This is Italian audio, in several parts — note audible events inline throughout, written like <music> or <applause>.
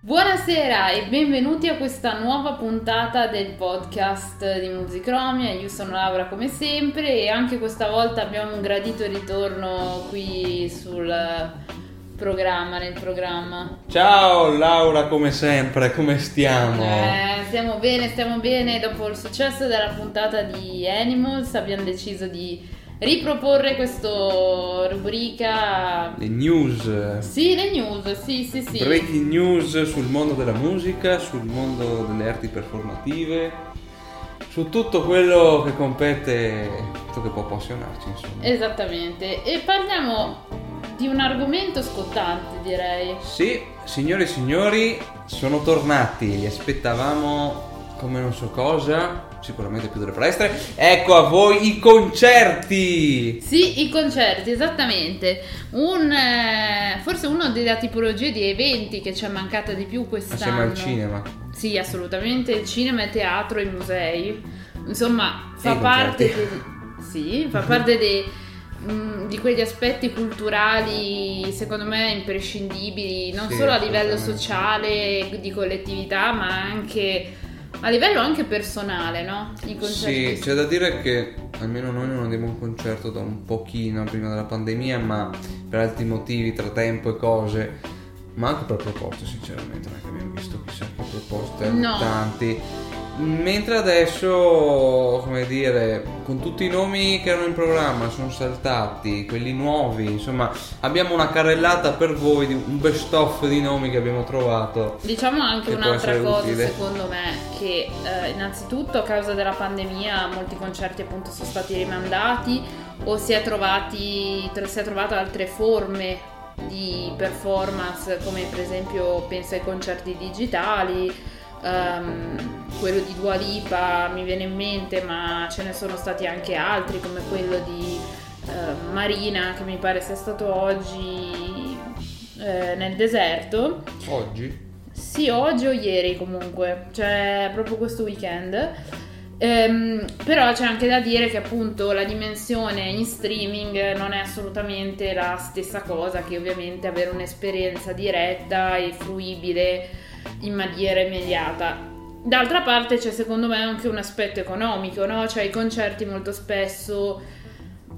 Buonasera e benvenuti a questa nuova puntata del podcast di Musicromia. Io sono Laura come sempre e anche questa volta abbiamo un gradito ritorno qui sul programma, nel programma. Ciao Laura, come sempre, come stiamo? Eh, stiamo bene, stiamo bene. Dopo il successo della puntata di Animals abbiamo deciso di riproporre questa rubrica. Le news. Sì, le news, sì, sì, sì. Breaking news sul mondo della musica, sul mondo delle arti performative, su tutto quello che compete, tutto che può appassionarci, insomma. Esattamente. E parliamo di un argomento scottante, direi. Sì, signore e signori, sono tornati, li aspettavamo come non so cosa, sicuramente più delle palestre. Ecco a voi i concerti! Sì, i concerti, esattamente. Un, eh, forse uno della tipologia di eventi che ci è mancata di più quest'anno. Assieme al cinema. Sì, assolutamente. Il cinema, il teatro, i musei. Insomma, fa parte... De, sì, fa parte dei mm, di quegli aspetti culturali secondo me imprescindibili non sì, solo a livello sociale di collettività ma anche a livello anche personale, no? I concerti. Sì, c'è da dire che almeno noi non andiamo a un concerto da un pochino prima della pandemia, ma per altri motivi, tra tempo e cose, ma anche per proposte, sinceramente, non è che abbiamo visto chissà che proposte no. tanti. Mentre adesso, come dire, con tutti i nomi che erano in programma sono saltati, quelli nuovi, insomma, abbiamo una carrellata per voi di un best of di nomi che abbiamo trovato. Diciamo anche un'altra cosa, utile. secondo me, che eh, innanzitutto a causa della pandemia molti concerti appunto sono stati rimandati o si è, trovati, si è trovato altre forme di performance come per esempio penso ai concerti digitali um, quello di Dua Lipa mi viene in mente, ma ce ne sono stati anche altri, come quello di uh, Marina, che mi pare sia stato oggi uh, nel deserto. Oggi? Sì, oggi o ieri comunque, cioè proprio questo weekend. Um, però c'è anche da dire che appunto la dimensione in streaming non è assolutamente la stessa cosa che ovviamente avere un'esperienza diretta e fruibile in maniera immediata. D'altra parte c'è secondo me anche un aspetto economico, no? Cioè i concerti molto spesso,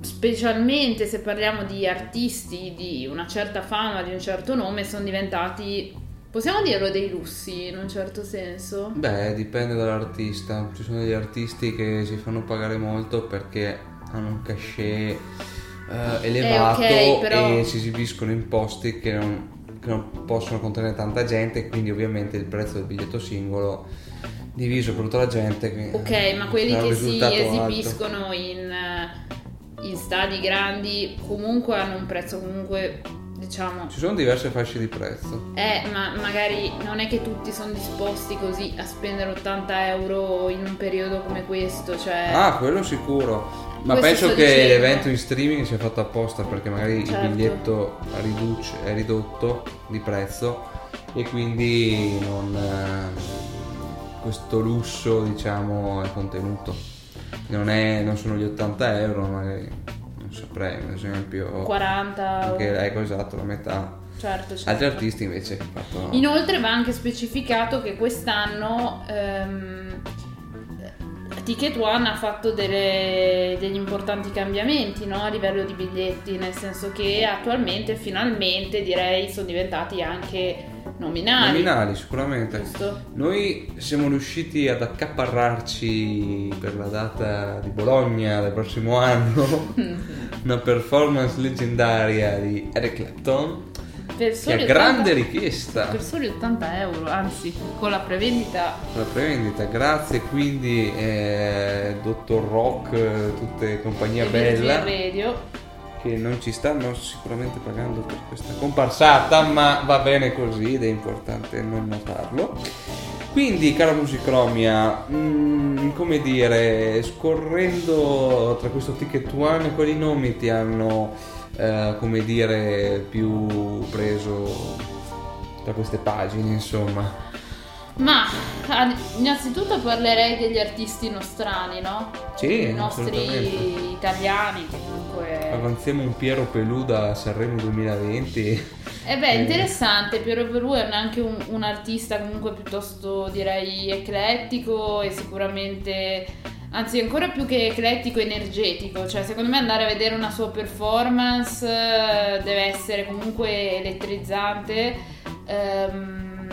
specialmente se parliamo di artisti di una certa fama, di un certo nome, sono diventati, possiamo dirlo, dei lussi in un certo senso? Beh, dipende dall'artista. Ci sono degli artisti che si fanno pagare molto perché hanno un cachet uh, elevato eh, okay, però... e si esibiscono in posti che non che non possono contenere tanta gente quindi ovviamente il prezzo del biglietto singolo diviso per tutta la gente. Ok, ma quelli che si esibiscono in, eh, in, stadi grandi comunque hanno un prezzo comunque diciamo... Ci sono diverse fasce di prezzo. Eh, ma magari non è che tutti sono disposti così a spendere 80 euro in un periodo come questo, cioè... Ah, quello sicuro. Ma penso che dicendo. l'evento in streaming sia fatto apposta perché magari certo. il biglietto riduce, è ridotto di prezzo e quindi non, eh, questo lusso diciamo è contenuto. Non, è, non sono gli 80 euro, magari non saprei, ad esempio 40 anche, ecco esatto, la metà. Certo, certo. Altri artisti invece fatto... Inoltre va anche specificato che quest'anno ehm, Ticket One ha fatto delle, degli importanti cambiamenti no? a livello di biglietti, nel senso che attualmente finalmente direi sono diventati anche nominali. Nominali sicuramente. Giusto? Noi siamo riusciti ad accaparrarci per la data di Bologna del prossimo anno <laughs> una performance leggendaria di Eric Clapton per soli che 80, grande richiesta. Per soli 80 euro, anzi, con la prevendita. Con la prevendita, grazie quindi eh, Dottor Rock, tutte compagnia e bella. Radio. Che non ci stanno sicuramente pagando per questa comparsata, ma va bene così ed è importante non notarlo. Quindi, cara Musicromia, mh, mm, come dire, scorrendo tra questo ticket one, quali nomi ti hanno eh, come dire, più preso da queste pagine, insomma. Ma innanzitutto parlerei degli artisti nostrani, no? Sì, I nostri italiani che comunque... Avanziamo un Piero Pelù da Sanremo 2020. Eh beh, Eh. interessante, Piero Perù è anche un, un artista comunque piuttosto direi eclettico e sicuramente, anzi ancora più che eclettico, energetico, cioè secondo me andare a vedere una sua performance eh, deve essere comunque elettrizzante, ehm,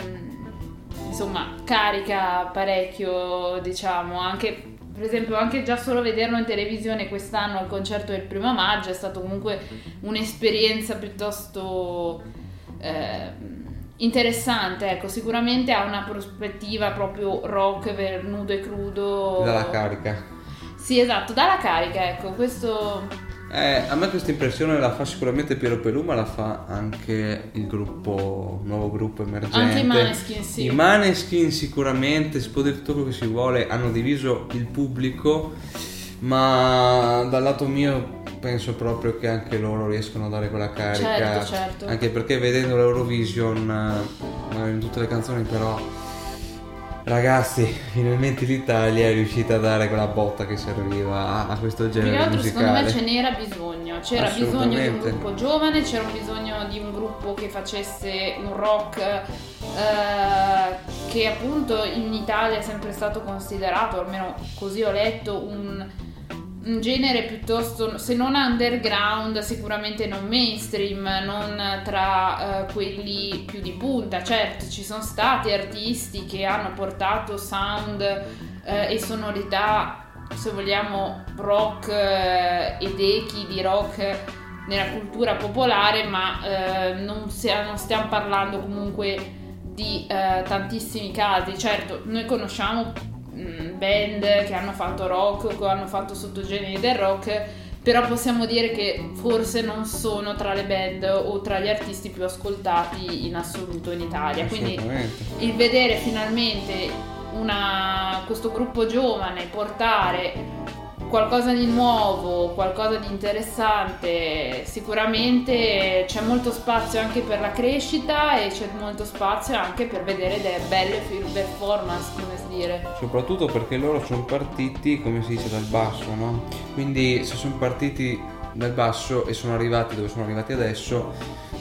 insomma carica parecchio diciamo anche... Per esempio, anche già solo vederlo in televisione quest'anno al concerto del primo maggio è stato comunque un'esperienza piuttosto eh, interessante, ecco, sicuramente ha una prospettiva proprio rock per nudo e crudo. Dalla carica. Sì, esatto, dalla carica, ecco, questo Eh, a me questa impressione la fa sicuramente Piero Pelù, ma la fa anche il gruppo, il nuovo gruppo emergente. Anche i Maneskin, sì. I Maneskin sicuramente, si può dire tutto quello che si vuole, hanno diviso il pubblico, ma dal lato mio penso proprio che anche loro riescono a dare quella carica. Certo, certo. Anche perché vedendo l'Eurovision, eh, in tutte le canzoni però... Ragazzi, finalmente l'Italia è riuscita a dare quella botta che serviva a, a questo più che genere altro secondo me musicale. ce n'era bisogno, c'era bisogno di un gruppo giovane, c'era bisogno di un gruppo che facesse un rock eh, che appunto in Italia è sempre stato considerato, almeno così ho letto, un, un genere piuttosto, se non underground, sicuramente non mainstream, non tra eh, quelli più di punta. Certo, ci sono stati artisti che hanno portato sound eh, e sonorità, se vogliamo, rock eh, ed echi di rock nella cultura popolare, ma eh, non, non stiamo parlando comunque di eh, tantissimi casi. Certo, noi conosciamo band che hanno fatto rock o che hanno fatto sottogeneri del rock, però possiamo dire che forse non sono tra le band o tra gli artisti più ascoltati in assoluto in Italia. Quindi il vedere finalmente una- questo gruppo giovane portare qualcosa di nuovo, qualcosa di interessante, sicuramente c'è molto spazio anche per la crescita e c'è molto spazio anche per vedere delle belle performance, come si dire. Soprattutto perché loro sono partiti, come si dice, dal basso, no? Quindi se sono partiti dal basso e sono arrivati dove sono arrivati adesso,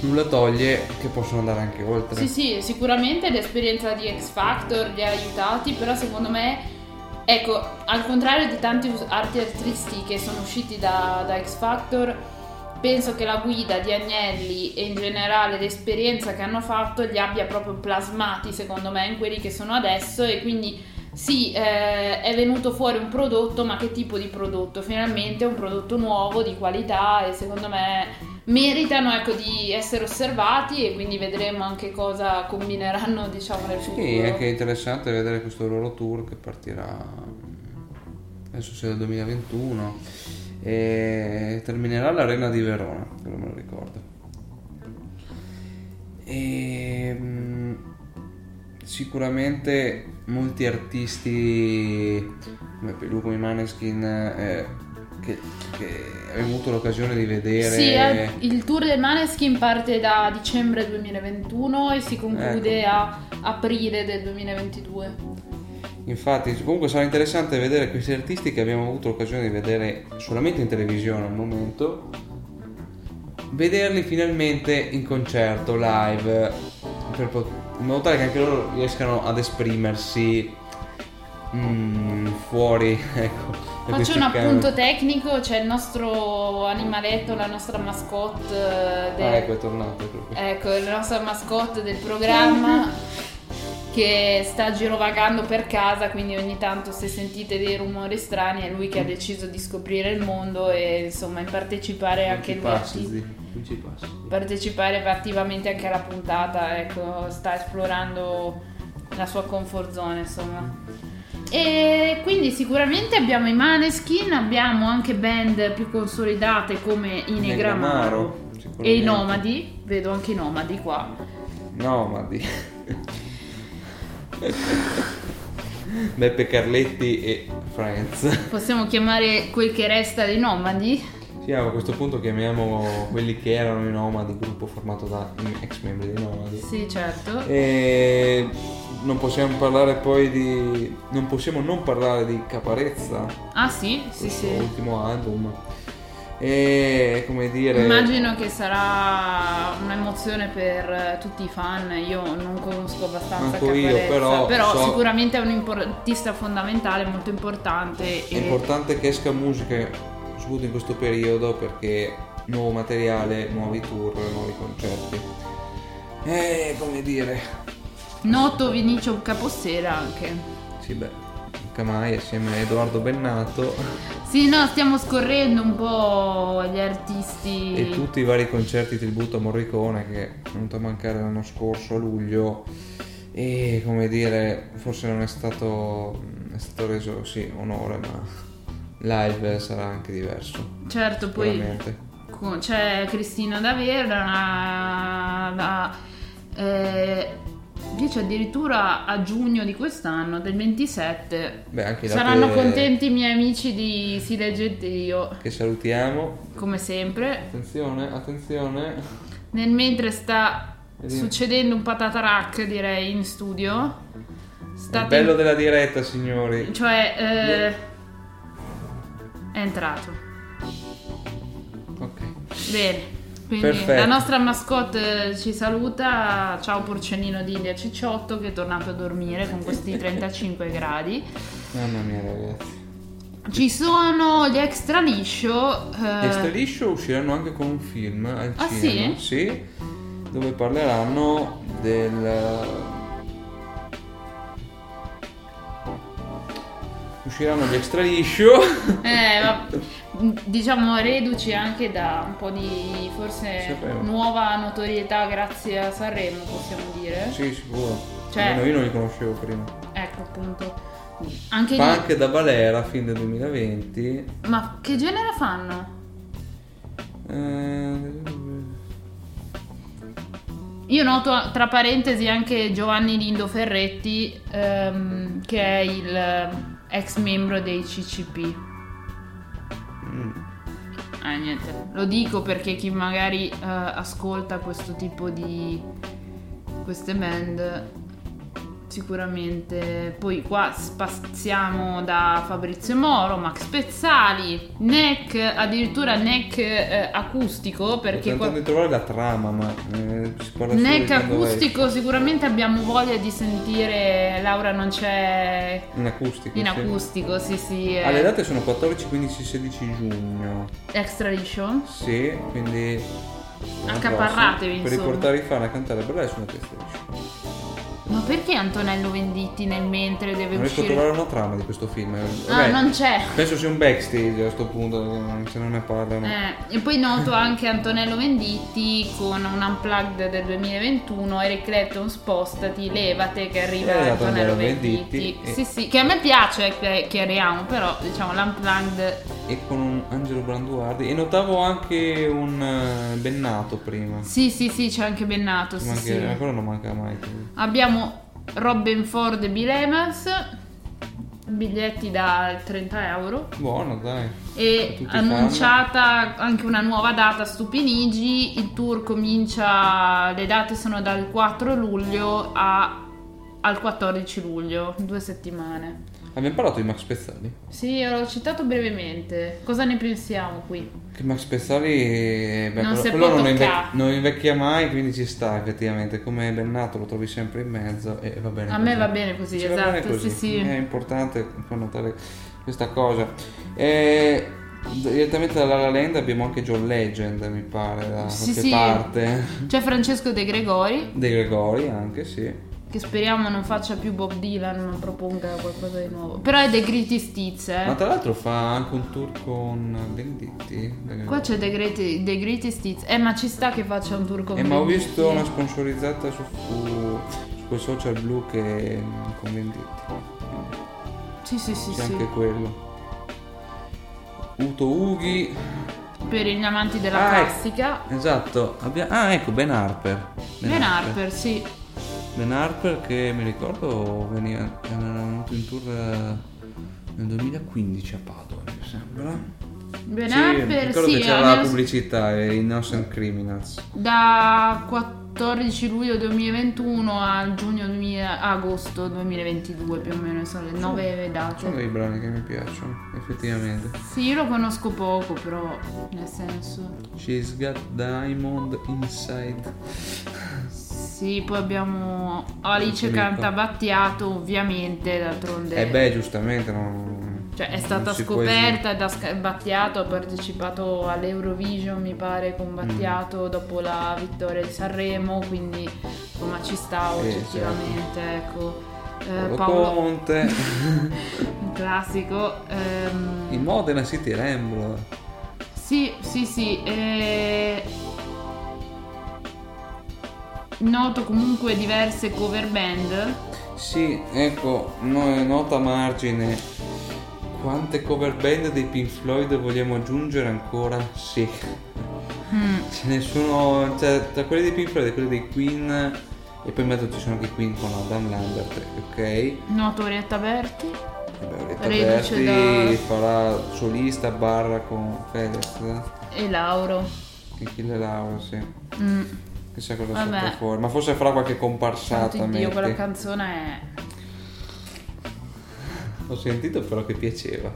nulla toglie che possono andare anche oltre. Sì, sì, sicuramente l'esperienza di X Factor li ha aiutati, però secondo me, ecco, al contrario di tanti altri artisti che sono usciti da, da X Factor, penso che la guida di Agnelli e in generale l'esperienza che hanno fatto li abbia proprio plasmati, secondo me, in quelli che sono adesso e quindi sì, eh, è venuto fuori un prodotto, ma che tipo di prodotto? Finalmente un prodotto nuovo, di qualità e secondo me meritano ecco, di essere osservati e quindi vedremo anche cosa combineranno <laughs> diciamo nel futuro. Sì, è anche interessante vedere questo loro tour che partirà adesso sia del 2021 e terminerà all'Arena di Verona, quello me lo ricordo. E mm, sicuramente molti artisti come Pelù, come i Maneskin eh, che, che abbiamo avuto l'occasione di vedere Sì, eh, il tour del Maneskin parte da dicembre 2021 e si conclude Ecco. a aprile del 2022. Infatti, comunque sarà interessante vedere questi artisti che abbiamo avuto l'occasione di vedere solamente in televisione al momento, vederli finalmente in concerto, live, per pot- in modo tale che anche loro riescano ad esprimersi mm, fuori. <laughs> Ecco, Faccio un appunto tecnico, c'è il nostro animaletto, la nostra mascotte eh, del, Ah, ecco, è tornato. proprio. Ecco, la nostra mascotte del programma <laughs> che sta girovagando per casa, quindi ogni tanto se sentite dei rumori strani è lui che ha deciso di scoprire il mondo e insomma in partecipare anche lui atti- partecipare attivamente anche alla puntata, ecco, sta esplorando la sua comfort zone, insomma. E quindi sicuramente abbiamo i Maneskin, abbiamo anche band più consolidate come i Negramaro e i. Nomadi, vedo anche i Nomadi qua. Nomadi. Beppe Carletti e Friends. Possiamo chiamare quel che resta dei Nomadi? Sì, a questo punto chiamiamo quelli che erano i Nomadi, gruppo formato da ex membri dei Nomadi. Sì, certo. E non possiamo parlare poi di... Non possiamo non parlare di Caparezza, Ah sì, sì, sì. suo ultimo album. E come dire... Immagino che sarà un'emozione per tutti i fan, io non conosco abbastanza Manco io, Caparezza, però so- sicuramente è un artista fondamentale, molto importante. È e- importante che esca musica soprattutto in questo periodo perché nuovo materiale, nuovi tour, nuovi concerti. E come dire... Noto Vinicio Capossera anche. Sì, beh, Camai assieme a Edoardo Bennato Sì, no, stiamo scorrendo un po' gli artisti. e tutti i vari concerti tributo a Morricone che è venuto a mancare l'anno scorso a luglio e come dire forse non è stato, è stato reso sì onore ma live sarà anche diverso Certo, poi c'è Cristina D'Avera, da, eh, dice addirittura a giugno di quest'anno, del 27. beh anche Saranno contenti i miei amici di Si Leggete Io, che salutiamo come sempre. attenzione attenzione Nel mentre sta succedendo un patatarac, direi, in studio. State bello della diretta signori Cioè, eh, è entrato. ok Bene. Quindi Perfetto. la nostra mascotte ci saluta. Ciao porcellino di India Cicciotto che è tornato a dormire con questi <laughs> 35 gradi. mamma mia ragazzi Ci sono gli extra liscio. eh, Gli Extra Liscio usciranno anche con un film al Ah, cinema, sì? dove parleranno del... Usciranno gli Extra Liscio. <laughs> eh, ma- diciamo reduci anche da un po' di forse Sapevo. nuova notorietà grazie a Sanremo, possiamo dire. sì, sicuro. Cioè- Almeno io non li conoscevo prima. Ecco appunto. Anche Punk lì. da Valera, fin del 2020. Ma che genere fanno? Eh, Io noto tra parentesi anche Giovanni Lindo Ferretti, ehm, che è il ex membro dei CCP. mm, Ah, niente, lo dico perché chi magari eh, ascolta questo tipo di queste band sicuramente poi qua spaziamo da Fabrizio Moro, Max Pezzali, Neck, addirittura Neck eh, acustico Sto perché tentando qua- di trovare la trama, ma eh, si parla Neck acustico sicuramente abbiamo voglia di sentire Laura non c'è. In acustico. in sì. acustico, sì sì, Ah, le eh, date sono 14, 15, 16 giugno. extra edition. Sì, quindi. Accaparratevi, prossimo, Per riportare i fan a cantare per lei sulla testa liscia. Ma perché Antonello Venditti nel mentre deve Non riesco a uscire? trovare una trama di questo film. Ah, Vabbè, non c'è. Penso sia un backstage a questo punto, se non ne parlano. Eh, e poi noto anche Antonello Venditti con un unplugged del 2021 Eric Clapton spostati, levate che arriva È arrivato Antonello Venditti. Venditti e- Sì, sì, che a me piace, chiariamo, però diciamo l'unplugged E con un Angelo Branduardi. E notavo anche un eh, Bennato prima. Sì, sì, sì, c'è anche Bennato, sì, manca- sì. Ancora non manca mai. Abbiamo Robin Ford Bill Evans, biglietti da 30 euro. Buono, dai. E annunciata anche una nuova data a Stupinigi, il tour comincia, le date sono dal 4 luglio a- al 14 luglio, due settimane. Abbiamo parlato di Max Pezzali. Sì, l'ho citato brevemente, cosa ne pensiamo qui? Che Max Pezzali beh, Non quello, quello non, inve- toccare. non invecchia mai, quindi ci sta effettivamente. Come Bennato lo trovi sempre in mezzo e va bene. A così. me va bene così, Ci esatto, bene così. sì, sì. È importante far notare questa cosa. E direttamente dalla La Land abbiamo anche John Legend, mi pare, da Sì, qualche sì. parte. C'è Francesco De Gregori, De Gregori anche, sì. Che speriamo non faccia più Bob Dylan, ma proponga qualcosa di nuovo. Però è The Greatest Stiz, eh. Ma tra l'altro fa anche un tour con Venditti. Qua c'è The, Great, The Greatest Hits. Eh, ma ci sta che faccia un tour con Eh, ma ho Venditti. visto una sponsorizzata su, su, quel social blu che con Venditti. Sì, sì, sì, c'è sì. anche quello. Uto Ughi. Per gli amanti della Ah, ecco. classica. Esatto. abbia- Ah, ecco, Ben Harper. Ben Harper, sì. Ben Harper che mi ricordo veniva, era venuto in tour eh, nel 2015 a Padova, mi sembra. Ben sì, Harper, ricordo sì. che c'era la pubblicità, eh, Innocent Criminals. Da 14 14 luglio 2021 al giugno 2000, agosto 2022 più o meno sono le nove date. Sono dei brani che mi piacciono, effettivamente. Sì, io lo conosco poco, però nel senso. She's got diamond inside. Sì, poi abbiamo Alice Amico. canta Battiato, ovviamente, d'altronde. Eh beh, giustamente, non... Cioè, è stata scoperta da Battiato, ha partecipato all'Eurovision, mi pare, Mm. con Battiato dopo la vittoria di Sanremo, quindi insomma ci sta Sì, oggettivamente, ecco. Eh, Paolo Conte. <laughs> un classico. ehm, Il Modena City Rambler. Sì, sì, sì. eh, Noto comunque diverse cover band. Sì, ecco, no- nota margine. Quante cover band dei Pink Floyd vogliamo aggiungere ancora? Sì. Mm, Ce ne sono, cioè, tra quelli dei Pink Floyd e quelli dei Queen, e poi in mezzo ci sono anche i Queen con Adam Lambert, ok? Noto Orietta Berti. Beh, Orietta Berti da- farà solista barra con Fedez, E Lauro. che chi le Laura, sì. Mm. Chissà cosa Vabbè. salta fuori, ma forse farà qualche comparsata. Santo Dio, quella canzone è. Ho sentito però che piaceva.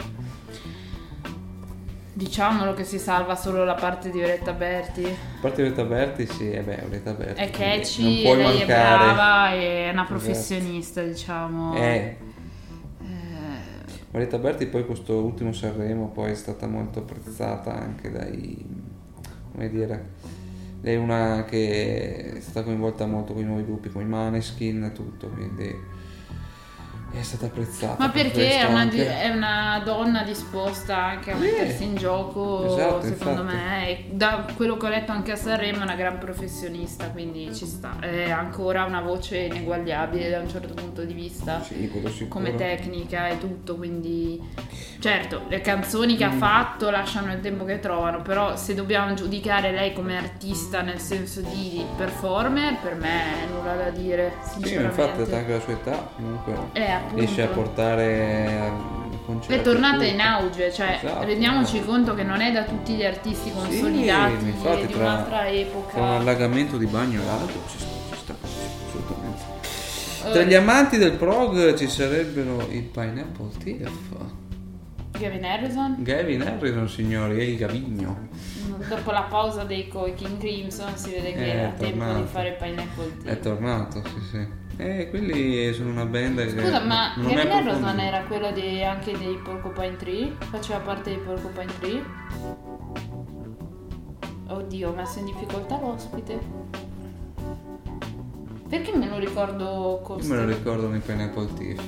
Diciamolo che si salva solo la parte di Orietta Berti. A parte Orietta Berti, sì, e beh, Orietta Berti. È catchy, non puoi lei è mancare. brava, è una professionista, diciamo. Eh, Eh, Orietta Berti poi questo ultimo Sanremo poi è stata molto apprezzata anche dai... come dire... Lei è una che è stata coinvolta molto con i nuovi gruppi, con i Maneskin e tutto, quindi è stata apprezzata. Ma per perché è una, anche. è una donna disposta anche a Sì. mettersi in gioco, Esatto, secondo infatti. me. E da quello che ho letto anche a Sanremo è una gran professionista, quindi ci sta. È ancora una voce ineguagliabile da un certo punto di vista. Sì, come tecnica e tutto, quindi certo, le canzoni Mm. che ha fatto lasciano il tempo che trovano, però se dobbiamo giudicare lei come artista nel senso di performer, per me è nulla da dire, Sì, infatti anche la sua età comunque Eh, appunto. Riesce a portare è tornata tutto. in auge, cioè Esatto, rendiamoci esatto. conto che non è da tutti gli artisti consolidati Sì, infatti, di tra- un'altra Tra un epoca. allagamento di bagno e l'altro ci sta, assolutamente. Eh, Tra gli amanti del prog ci sarebbero il Pineapple Thief, Gavin Harrison, Gavin Harrison, signori, e il Gavigno. dopo la pausa dei King Crimson si vede che Eh, era è tempo tornato. di fare Pineapple È Tea. tornato, sì, sì. Eh, quelli sono una band che. Scusa, ma Gavin Harrison era quello di- anche dei Porcupine Tree? Faceva parte dei Porcupine Tree? Oddio, ho messo in difficoltà l'ospite. Perché me lo ricordo Io me lo ricordo nei Pineapple Thief.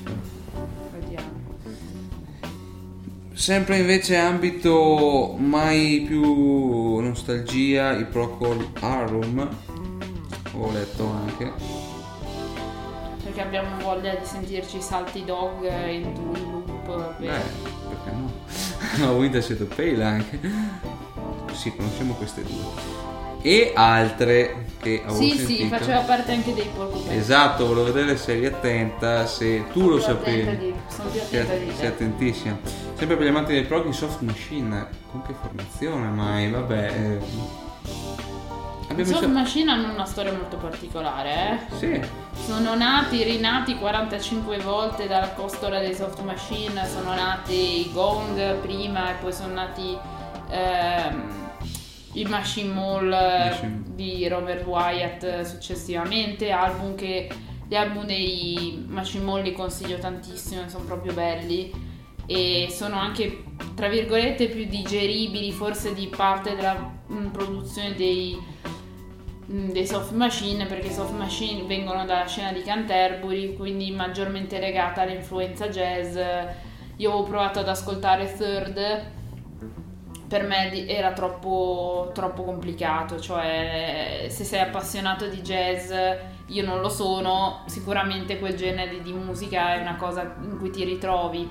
Vediamo. Sempre invece ambito mai più nostalgia, i Procol Harum. Ho letto anche. Perché abbiamo voglia di sentirci salty dog in due loop. Beh, per- perché no? Ma Winter Shade of Pale anche. Sì, conosciamo queste due. E altre che avevo Sì, sentito. sì, faceva parte anche dei Porcupine Esatto, volevo vedere se eri attenta, se tu lo Sono attenta sapevi. di- Sono più Sei, attenta di sei te. attentissima. Sempre per gli amanti del prog, soft machine. Con che formazione mai? Vabbè. eh. Abbiamo Soft Machine hanno una storia molto particolare, eh. Sì, Sono nati, rinati 45 volte dalla costola dei soft machine, sono nati i Gong prima e poi sono nati ehm, i Machine Mall eh, Machine. di Robert Wyatt successivamente, album che gli album dei Machine Mall li consiglio tantissimo, sono proprio belli e sono anche tra virgolette più digeribili forse di parte della mm, produzione dei dei soft machine perché i soft machine vengono dalla scena di Canterbury quindi maggiormente legata all'influenza jazz. Io avevo provato ad ascoltare Third. Per me era troppo, troppo complicato cioè se sei appassionato di jazz io non lo sono sicuramente quel genere di musica è una cosa in cui ti ritrovi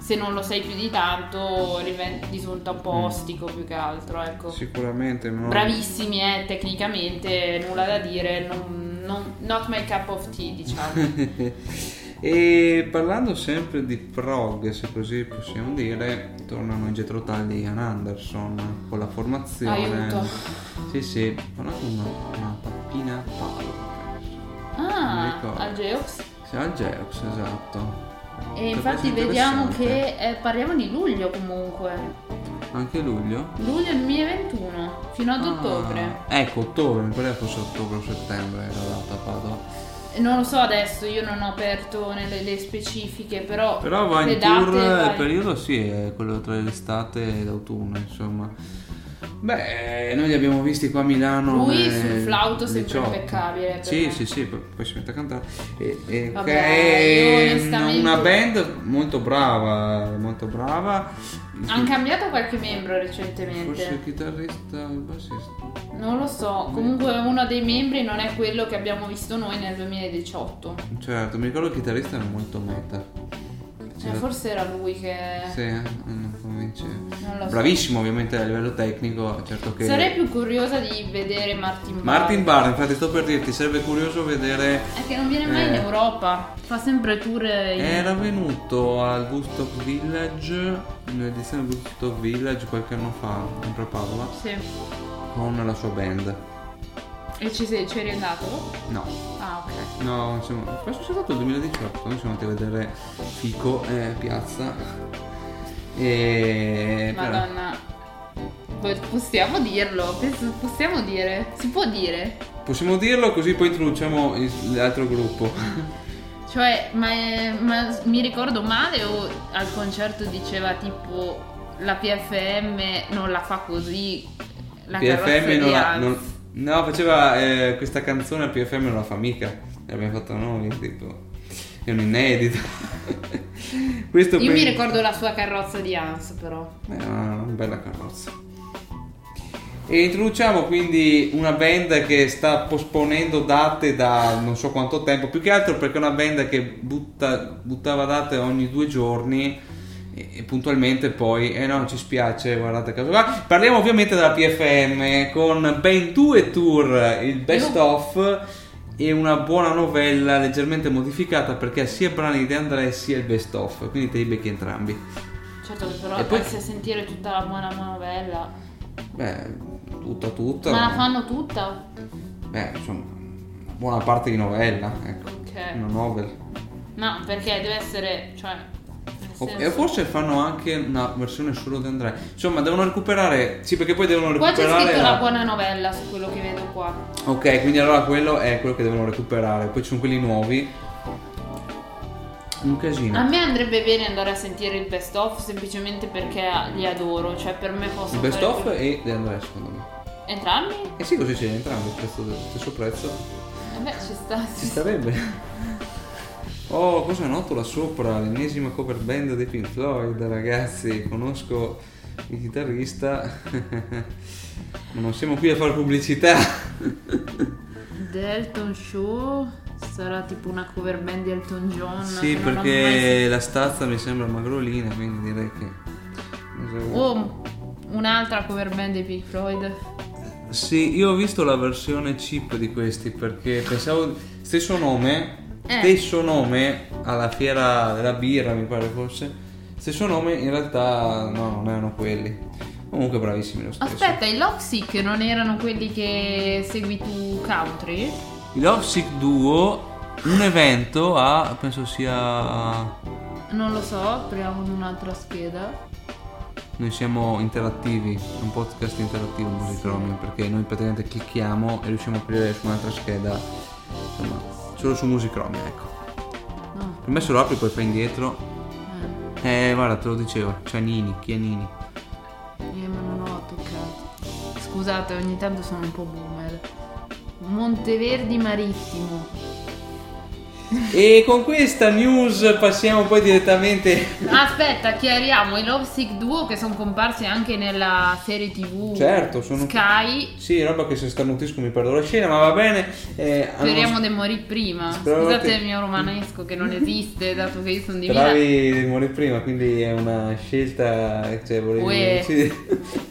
se non lo sei più di tanto risulta un po' Mm. ostico più che altro ecco sicuramente. No? bravissimi eh, tecnicamente, nulla da dire, non, non- not my cup of tea diciamo. <laughs> e parlando sempre di prog, se così possiamo dire, tornano in Tull di Ian Anderson con la formazione. Aiuto. Sì, sì, una- un'app. Pinapalo. Non mi Ah, ricordo. al Geox. Sì, al Geox, esatto. E infatti vediamo che eh, parliamo di luglio comunque. Anche luglio? Luglio 2021 fino ad ottobre. Ah, ecco, ottobre, mi pare fosse ottobre o settembre era data Padova. Non lo so adesso, io non ho aperto nelle le specifiche, però, Però va in tour, il periodo sì, è quello tra l'estate e l'autunno, insomma. Beh, noi li abbiamo visti qua a Milano. Lui nel sul flauto sempre 18. impeccabile, Sì, me. sì, sì, poi, si mette a cantare. E, e- Vabbè, è onestamente- una band molto brava, molto brava. Hanno cambiato qualche membro Forse il recentemente. chitarrista, il bassista. Non lo so, comunque uno dei membri non è quello che abbiamo visto noi nel 2018. Certo, mi ricordo il chitarrista era molto meta. Cioè, forse era lui che... Sì, eh, lo so. Bravissimo ovviamente a livello tecnico, certo che... Sarei più curiosa di vedere Martin Barr. Martin Barr, infatti sto per dirti, sarebbe curioso vedere... È che non viene mai in Eh. Europa, fa sempre tour in... Era venuto al Woodstock Village, nell'edizione Woodstock Village qualche anno fa, sempre a Padova, Sì. con la sua band. E ci sei, ci eri andato? No, Ah, ok. no, siamo, penso sia stato il 2018, noi siamo andati a vedere Fico, eh, Piazza. E... Madonna. Possiamo dirlo, possiamo dire, si può dire. Possiamo dirlo così poi introduciamo l'altro gruppo. Cioè, ma, è- ma mi ricordo male o al concerto diceva tipo la PFM non la fa così, la PFM non la... Non- no, faceva eh, questa canzone al PFM non la fa mica. L'abbiamo fatta noi, tipo... È un inedito. Questo Io per- mi ricordo la sua carrozza di Hans però. È una bella carrozza. E introduciamo quindi una band che sta posponendo date da non so quanto tempo, più che altro perché è una band che butta- buttava date ogni due giorni e, e puntualmente poi, eh no, ci spiace, guardate caso qua. Parliamo ovviamente della PFM con ben due tour, il best of e una buona novella leggermente modificata perché sia brani di Andrea sia il best of, quindi te li becchi entrambi. Certo però E poi- a sentire tutta la buona novella. Beh, tutta tutta. Ma la fanno tutta? Beh, insomma, buona parte di novella, ecco. Ok. Una novel. No, perché deve essere, cioè... senso- E forse fanno anche una versione solo di Andrea. Insomma, devono recuperare. Sì, perché poi devono Qua c'è recuperare. scritto la- la buona novella su quello che vedo qua. Ok, quindi allora quello è quello che devono recuperare. Poi ci sono quelli nuovi. Un casino. A me andrebbe bene andare a sentire il best of semplicemente perché li adoro, cioè per me posso Il best fare of que- e di Andrea, secondo me. Entrambi? E sì, così c'è entrambi, stesso prezzo. Eh beh, ci sta. Ci starebbe. <laughs> Oh, cosa noto là sopra? L'ennesima cover band dei Pink Floyd, ragazzi. Conosco il chitarrista. <laughs> Ma non siamo qui a fare pubblicità. <laughs> The Elton Show sarà tipo una cover band di Elton John. sì, ho mai perché la stazza mi sembra magrolina, quindi direi che. Oh, un'altra cover band di Pink Floyd. Sì, io ho visto la versione cheap di questi perché pensavo stesso nome. Stesso nome alla fiera della birra, mi pare fosse. Stesso nome, in realtà no, non erano quelli. Comunque bravissimi lo stesso. Aspetta, i Loxic non erano quelli che segui tu country? Il Love Sick Duo, un evento a penso sia Non lo so, apriamo un'altra scheda. noi siamo interattivi, è un podcast interattivo Musicromi, perché noi praticamente clicchiamo e riusciamo a aprire su un'altra scheda, insomma, solo su Musicromi, ecco. No, Per me se lo apri poi fai indietro eh, Eh, guarda, te lo dicevo, c'è Nini, chi è Nini? io ma non ho toccato. Scusate, ogni tanto sono un po' boomer. Monteverdi Marittimo. E con questa news passiamo poi direttamente... Aspetta, chiariamo i Love Sick Duo che sono comparsi anche nella serie TV Certo, sono... Sky. Sì, roba che se starnutisco mi perdo la scena, ma va bene. Eh, hanno- Speriamo di morire prima. Spero Scusate il mio romanesco che non esiste, dato che io sono di Milano. Speravi di morire prima, quindi è una scelta, cioè volevi... Uè. sì.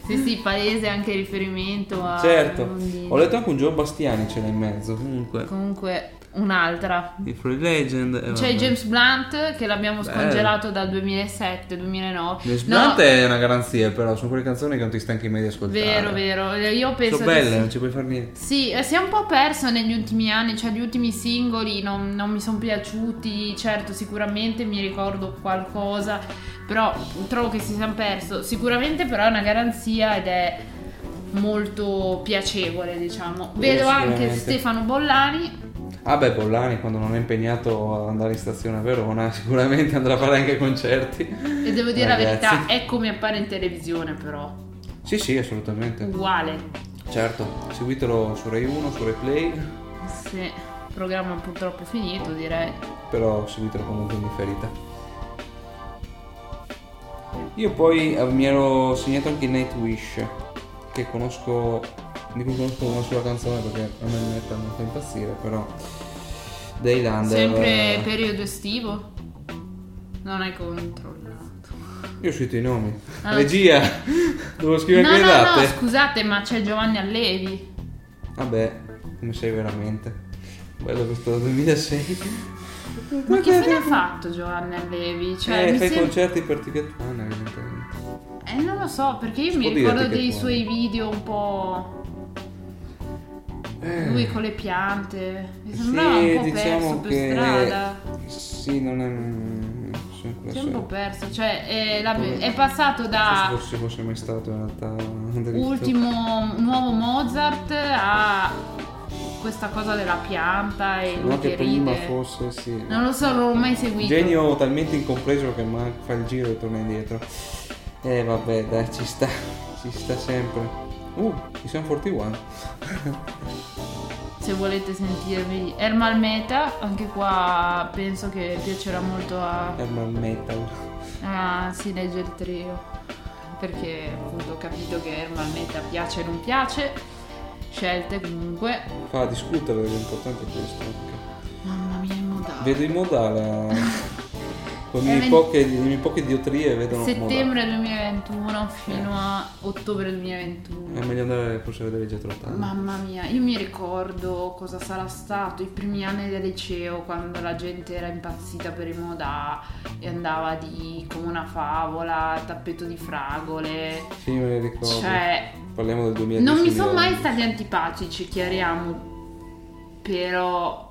<laughs> Sì, sì, palese anche riferimento a. Certo, ho letto anche un Gio Bastiani ce l'ha in mezzo, comunque. Comunque, un'altra. I Free Legend. e C'è. James Blunt che l'abbiamo scongelato dal 2007-2009. James No, Blunt è una garanzia, però sono quelle canzoni che non ti stanchi mai di ascoltare. Vero, vero. Io penso Sono che belle, sì. non ci puoi fare niente. Sì, eh, si è un po' perso negli ultimi anni, cioè gli ultimi singoli non, non mi sono piaciuti, certo sicuramente mi ricordo qualcosa, però trovo che si sia perso, sicuramente però è una garanzia ed è molto piacevole diciamo. Vedo anche. Stefano Bollani, Ah beh, Bollani quando non è impegnato ad andare in stazione a Verona <laughs> sicuramente andrà a fare anche concerti. e devo dire Ragazzi. la verità, è come appare in televisione però, Sì, sì, assolutamente. uguale, Certo, seguitelo su Rai 1, su Rai Play, sì, programma purtroppo finito direi. però seguitelo comunque in differita. Io poi eh, mi ero segnato anche Nightwish, che conosco, di cui conosco una sola canzone perché a me il metal non fa impazzire, però Daylander... Sempre eh, periodo estivo? Non hai controllato. Io ho scritto i nomi. Ah. Regia, devo scrivere No, anche no, le no, date. scusate, ma c'è Giovanni Allevi. Vabbè, come sei veramente? Bello questo 2006. Ma che fine ha fatto Giovanni Allevi? Cioè, eh, fai sem- concerti per Ticket One, evidentemente. eh, non lo so, perché io Si mi ricordo dei suoi video un po'. Eh, Lui con le piante. Mi sì, sembrava un po' diciamo perso per strada. Sì, non è... Si è un po' perso. Cioè, è, la- è passato da Non so se fosse mai stato in realtà... ultimo nuovo Mozart a questa cosa della pianta e No, che che prima ride. fosse, sì. Non lo so, non l'ho mai seguito. Genio talmente incompreso che fa il giro e torna indietro. Eh vabbè, dai, ci sta, ci sta sempre. Uh, ci siamo 41. se volete sentirvi Ermal Meta anche qua penso che piacerà molto a, Herman Metal. a Si legge il trio perché appunto ho capito che Ermal Meta piace o non piace scelte comunque Fa discutere, l'importante è questo. mamma mia in modale Vedo in modale. <laughs> Con Eh, mie vedi- poche, le mie poche diotrie vedono settembre 2021 fino a ottobre 2021 modale. È meglio andare forse a vedere Jetro Tull. Mamma mia, io mi ricordo cosa sarà stato i primi anni del liceo quando la gente era impazzita per i moda e andava di come una favola, tappeto di fragole. Sì, me ne ricordo. Cioè, Parliamo del 2010. non mi sono mai stati antipatici, chiariamo. Però,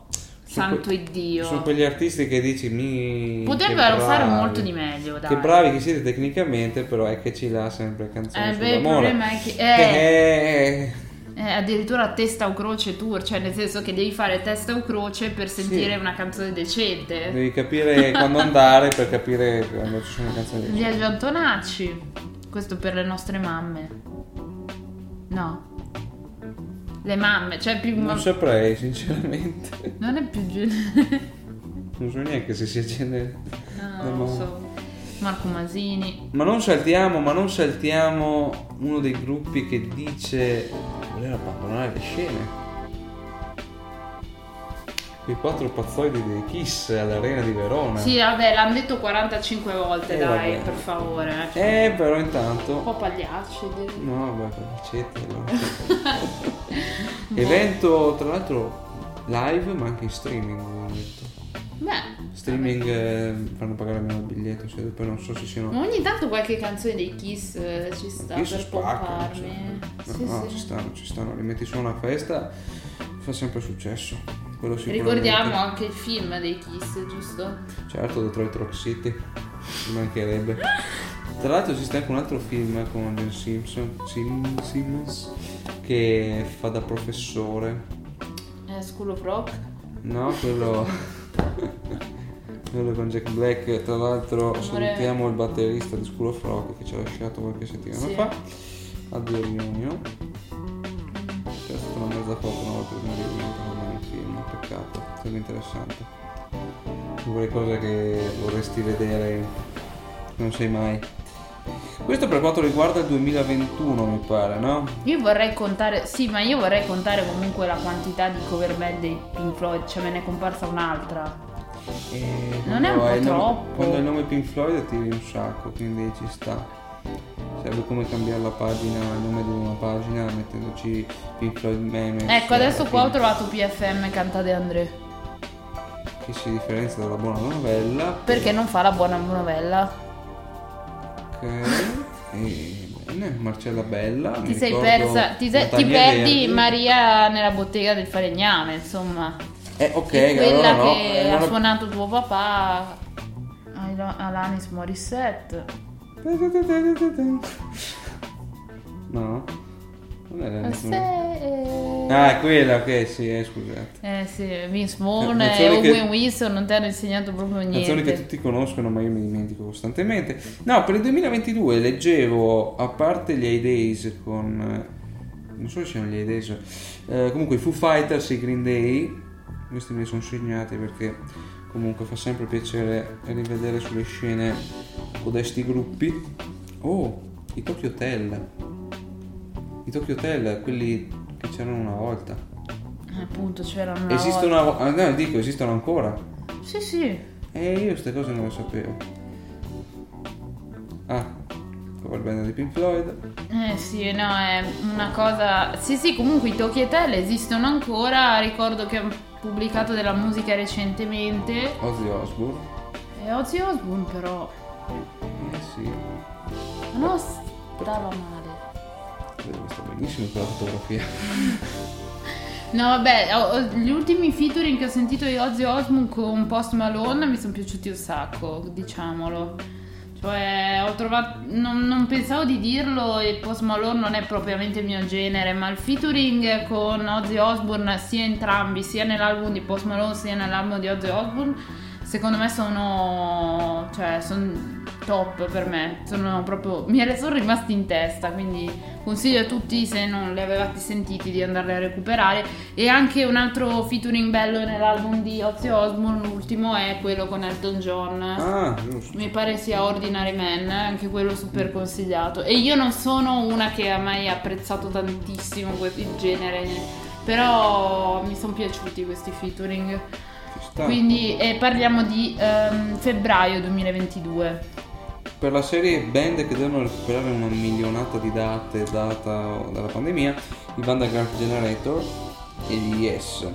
santo que- Iddio. Sono quegli artisti che dici mi. Potrebbero fare molto di meglio, dai. Che bravi che siete tecnicamente, però è che ci là sempre canzoni Eh, beh, il problema è che... eh, Eh, Eh, addirittura testa o croce tour, cioè nel senso che devi fare testa o croce per sentire Sì. una canzone decente. devi capire quando <laughs> andare per capire quando ci sono canzoni del Viaggio Antonacci, questo per le nostre mamme. No. Le mamme, cioè più... Non saprei, sinceramente. non è più genere. Non so neanche se sia genere. No, Le non lo so. Marco Masini. Ma non saltiamo, ma non saltiamo uno dei gruppi che dice voler abbandonare le scene. Quei quattro pazzoidi dei Kiss all'arena di Verona. Sì, vabbè, l'hanno detto 45 volte, Eh, dai, vabbè. per favore. eh. Eh, però Un intanto. po' pagliacci. direi. No, per Ricetti, allora. <laughs> Evento, tra l'altro, live, ma anche in streaming, avevo detto. Beh, Streaming eh, fanno pagare almeno il biglietto, cioè, poi non so se siano... ogni tanto qualche canzone dei Kiss eh, ci sta Kiss per spaccano, pomparmi. cioè. Sì, no, no, sì. ci stanno, ci stanno, li metti su una festa, fa sempre successo. Quello sicuramente. Ricordiamo anche il film dei Kiss, giusto? Certo, Detroit Rock City, ci mancherebbe. Tra l'altro esiste anche un altro film con Jen Simpson, Sim- Simmons, che fa da professore. Eh, School of Rock. No, quello... <laughs> quello con Jack Black. Tra l'altro Amore. salutiamo il batterista di School of Rock che ci ha lasciato qualche settimana Sì. fa. Addio Riunio. C'è stata una mezza foto una volta prima di Riunio, peccato. Sarebbe interessante. Quelle cose che vorresti vedere, non sai mai. Questo per quanto riguarda il 2021 mi pare, no? Io vorrei contare, sì, ma io vorrei contare comunque la quantità di cover band dei Pink Floyd, cioè me ne è comparsa un'altra. E Non è un po' nome- troppo? quando hai il nome Pink Floyd tiri un sacco, quindi ci sta. Serve come cambiare la pagina, il nome di una pagina mettendoci Pink Floyd meme. Ecco, alla adesso qua ho trovato PFM Canta De André. che si differenzia dalla buona novella. Perché non fa la buona novella? Ok. E Marcella Bella. Ti sei persa, ti, sei- ti perdi. Maria nella bottega del falegname, insomma. Eh, ok, È quella allora no. che eh, ha allora- suonato tuo papà, Al- Alanis Morissette. No. Non Eh, nessuno. se- Ah, è quella, ok, sì, eh, scusate. Eh sì, Vince Vaughn Canzoni e che- Owen Wilson non ti hanno insegnato proprio Canzoni che niente. tutti conoscono, ma io mi dimentico costantemente. No, per il 2022 leggevo, a parte gli High Days con... eh, Non so se siano gli High Days. eh, comunque i Foo Fighters e i Green Day. Questi me li sono segnati perché comunque fa sempre piacere rivedere sulle scene codesti gruppi. Oh, i Tokyo Hotel. I Tokyo Hotel, quelli che c'erano una volta. Appunto, c'erano una Esistono, volta. ah, no, dico, esistono ancora. Sì, sì. E io queste cose non le sapevo. Ah, cover band di Pink Floyd. Eh sì, no, è una cosa... Sì, sì, comunque i Tokyo Hotel esistono ancora, ricordo che pubblicato della musica recentemente. Ozzy Osbourne. E Ozzy Osbourne però... Eh sì, Non stava male. vedo che sta benissimo quella fotografia. <laughs> No, vabbè, gli ultimi featuring che ho sentito di Ozzy Osbourne con Post Malone mi sono piaciuti un sacco, diciamolo. Cioè, ho trovato. Non, non pensavo di dirlo e Post Malone non è propriamente il mio genere, ma il featuring con Ozzy Osbourne, sia entrambi, sia nell'album di Post Malone sia nell'album di Ozzy Osbourne, secondo me sono. cioè, sono top per me. Sono proprio. mi sono rimasti in testa, quindi consiglio a tutti, se non li avevate sentiti, di andarli a recuperare. E anche un altro featuring bello nell'album di Ozzy Osbourne, l'ultimo è quello con Elton John. Ah, giusto. Mi pare sia Ordinary Man, anche quello super consigliato. E io non sono una che ha mai apprezzato tantissimo que- il genere, però mi sono piaciuti questi featuring. Sta. Quindi eh, parliamo di ehm, febbraio 2022. Per la serie band che devono recuperare una milionata di date data dalla pandemia, i Vandergraaf Generator e gli Yes.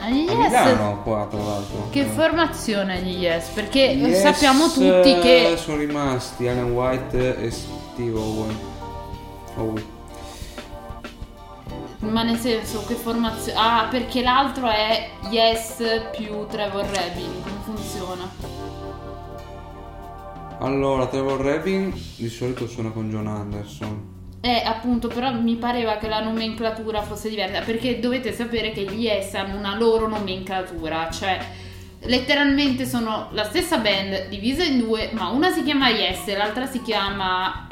Ah, gli Yes, Milano qua tra l'altro. che Eh. formazione gli Yes? Perché Yes, sappiamo tutti che eh, sono rimasti Alan White e Steve Owen. Owen. Ma nel senso che formazione... Ah, perché l'altro è Yes più Trevor Rabin. Come funziona? Allora, Trevor Rabin di solito suona con John Anderson. Eh, appunto, però mi pareva che la nomenclatura fosse diversa, perché dovete sapere che gli Yes hanno una loro nomenclatura, cioè letteralmente sono la stessa band divisa in due, ma una si chiama Yes e l'altra si chiama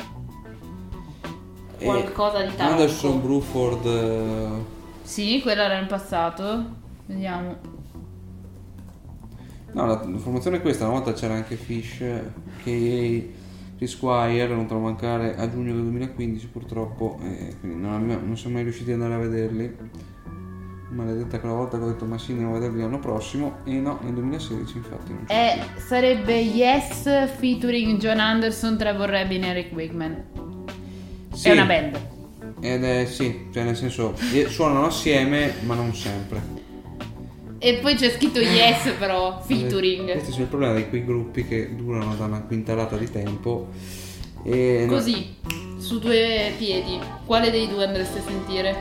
qualcosa di tarocco. Anderson Bruford. eh, Sì, quella era in passato. Vediamo. No, la, la formazione è questa. Una volta c'era anche Fish, che Chris Squire, non te lo mancare a giugno del 2015 purtroppo. E quindi non, non siamo mai riusciti ad andare a vederli. Maledetta quella volta che ho detto ma sì, andiamo a vederli l'anno prossimo. E no, nel 2016 infatti non c'è. È, sarebbe Yes featuring John Anderson, Trevor Rabin e Eric Wakeman. Sì, È una band. Ed è sì, cioè nel senso eh, suonano assieme ma non sempre. E poi c'è scritto Yes però, featuring. Questo è il problema di quei gruppi che durano da una quintalata di tempo. E Così, su due piedi, quale dei due andreste a sentire?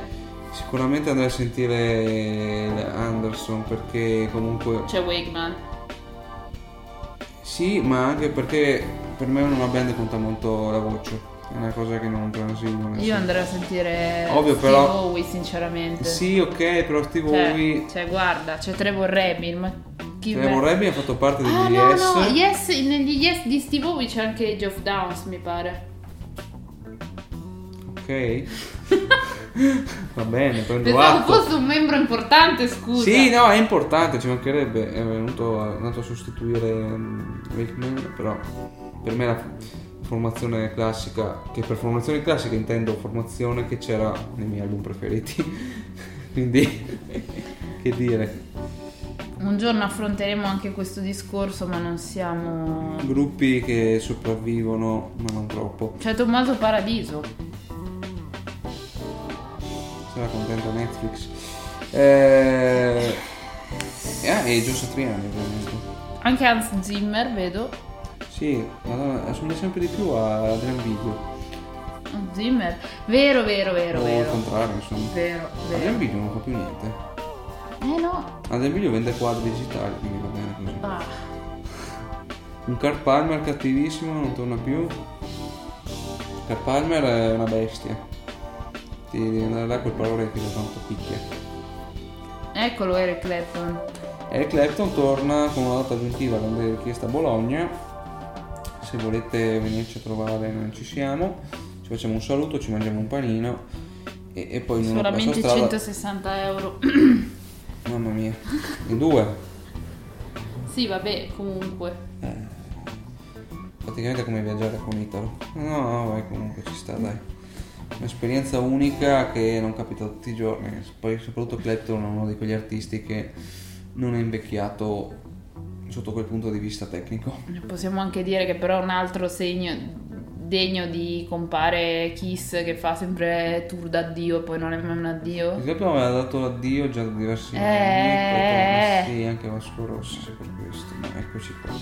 Sicuramente andrei a sentire Anderson perché comunque C'è Wakeman. sì, ma anche perché per me una band conta molto la voce. Una cosa che non transigo. nel Io senso- andrei a sentire Ovvio, Steve però- Howe, sinceramente. Sì, ok, però Steve Cioè, Bowie cioè, guarda, c'è Trevor Rabin, ma chi Trevor Rabin ha fatto parte degli Ah no, Yes. no, Yes, negli Yes di Steve Howe c'è anche Geoff Downs, mi pare. Ok. <laughs> Va bene, prendo Pensavo atto. fosse un membro importante, scusa. Sì, no, è importante, ci mancherebbe. È venuto è andato a sostituire Wakeman, però per me la formazione classica, che per formazione classica intendo formazione che c'era nei miei album preferiti. <laughs> Quindi, che dire, Un giorno affronteremo anche questo discorso, ma non siamo... gruppi che sopravvivono, ma non troppo. C'è Tommaso Paradiso. Sarà contenta Netflix. Eh, E, ah, e Gio Satriani, ovviamente. Anche Hans Zimmer, vedo. Sì, madonna, assomiglia sempre di più a Adrian Video. Zimmer. Vero, vero, vero, o vero. al contrario, insomma. Vero, Adrian vero. Video non fa più niente. Eh no. Adrian Video vende quadri digitali, quindi va bene così. Ah. Un Carl Palmer cattivissimo, non torna più. Carl Palmer è una bestia. Ti devi andare là col parole che da tanto picchia. Eccolo Eric Clapton. Eric Clapton torna con una data aggiuntiva grande richiesta a Bologna. Se volete venirci a trovare noi ci siamo. Ci facciamo un saluto, ci mangiamo un panino. E, e poi una Solamente strada... 160 euro. <coughs> Mamma mia. In due. sì, vabbè, comunque. Eh, praticamente è come viaggiare con Italo. No, no, vai, comunque ci sta, dai. Un'esperienza unica che non capita tutti i giorni. Poi soprattutto Clapton è uno di quegli artisti che non è invecchiato sotto quel punto di vista tecnico. Possiamo anche dire che però un altro segno degno di compare Kiss che fa sempre tour d'addio e poi non è mai un addio. Il Clapton aveva dato l'addio già da diversi Eh. anni, poi torna, sì, anche Vasco Rossi per questo, ma eccoci qua.